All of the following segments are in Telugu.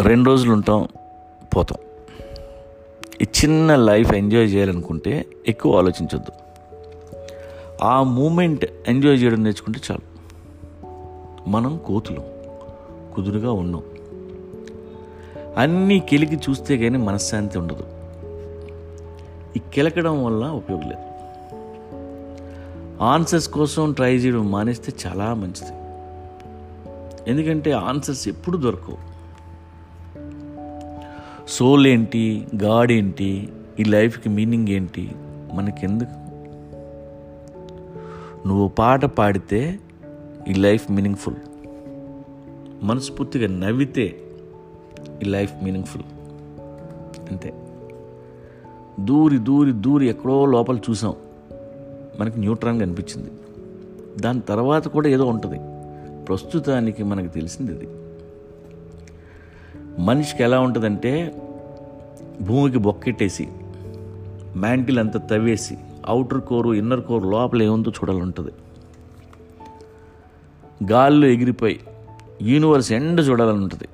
రెండు రోజులు ఉంటాం పోతాం. ఈ చిన్న లైఫ్ ఎంజాయ్ చేయాలనుకుంటే ఎక్కువ ఆలోచించొద్దు. ఆ మూమెంట్ ఎంజాయ్ చేయడం నేర్చుకుంటే చాలు. మనం కోతులు కుదురుగా ఉన్నాం. అన్నీ కెలికి చూస్తే కానీ మనశ్శాంతి ఉండదు. ఈ కెలకడం వల్ల ఉపయోగం లేదు. ఆన్సర్స్ కోసం ట్రై చేయడం మానేస్తే చాలా మంచిది. ఎందుకంటే ఆన్సర్స్ ఎప్పుడు దొరకవు. సోల్ ఏంటి గాడ్ ఏంటి ఈ లైఫ్కి మీనింగ్ ఏంటి మనకెందుకు? నువ్వు పాట పాడితే ఈ లైఫ్ మీనింగ్ఫుల్. మనస్ఫూర్తిగా నవ్వితే ఈ లైఫ్ మీనింగ్ఫుల్. అంతే. దూరి దూరి దూరి ఎక్కడో లోపల చూసాం. మనకి న్యూట్రాన్గా అనిపించింది. దాని తర్వాత కూడా ఏదో ఉంటుంది. ప్రస్తుతానికి మనకు తెలిసింది ఇది మనిషికి ఎలా ఉంటుందంటే భూమికి బొక్కెట్టేసి మ్యాంటిల్ అంతా తవ్వేసి అవుటర్ కోరు ఇన్నర్ కోరు లోపల ఏముందో చూడాలంటుంది. గాల్లో ఎగిరిపోయి యూనివర్స్ ఎండ చూడాలని ఉంటుంది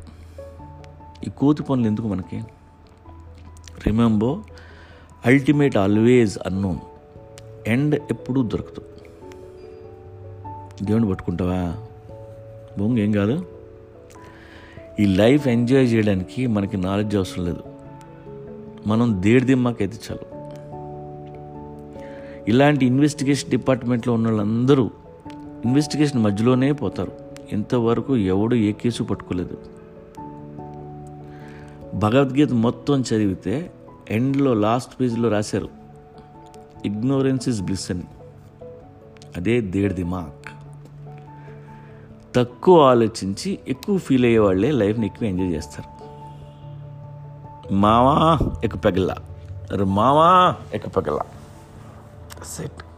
ఈ కోతి పనులు ఎందుకు మనకి? Remember ultimate always unknown end ఎప్పుడూ దొరకదు. దేవుని పట్టుకుంటావా? బొంగు ఏం కాదు. ఈ లైఫ్ ఎంజాయ్ చేయడానికి మనకి నాలెడ్జ్ అవసరం లేదు. మనం దేడిదిమ్మాకైతే చాలు. ఇలాంటి ఇన్వెస్టిగేషన్ డిపార్ట్మెంట్లో ఉన్న వాళ్ళందరూ ఇన్వెస్టిగేషన్ మధ్యలోనే పోతారు. ఇంతవరకు ఎవడు ఏ కేసు పట్టుకోలేదు. భగవద్గీత మొత్తం చదివితే ఎండ్లో లాస్ట్ పేజ్లో రాశారు. ఇగ్నోరెన్స్ ఇస్ బ్లిస్ అని అదే దేడిది దిమాక్ తక్కువ ఆలోచించి ఎక్కువ ఫీల్ అయ్యే వాళ్ళే లైఫ్ని ఎక్కువ ఎంజాయ్ చేస్తారు. మావా ఎక్క పెగల. మావా ఎక్క పెగల. సెట్.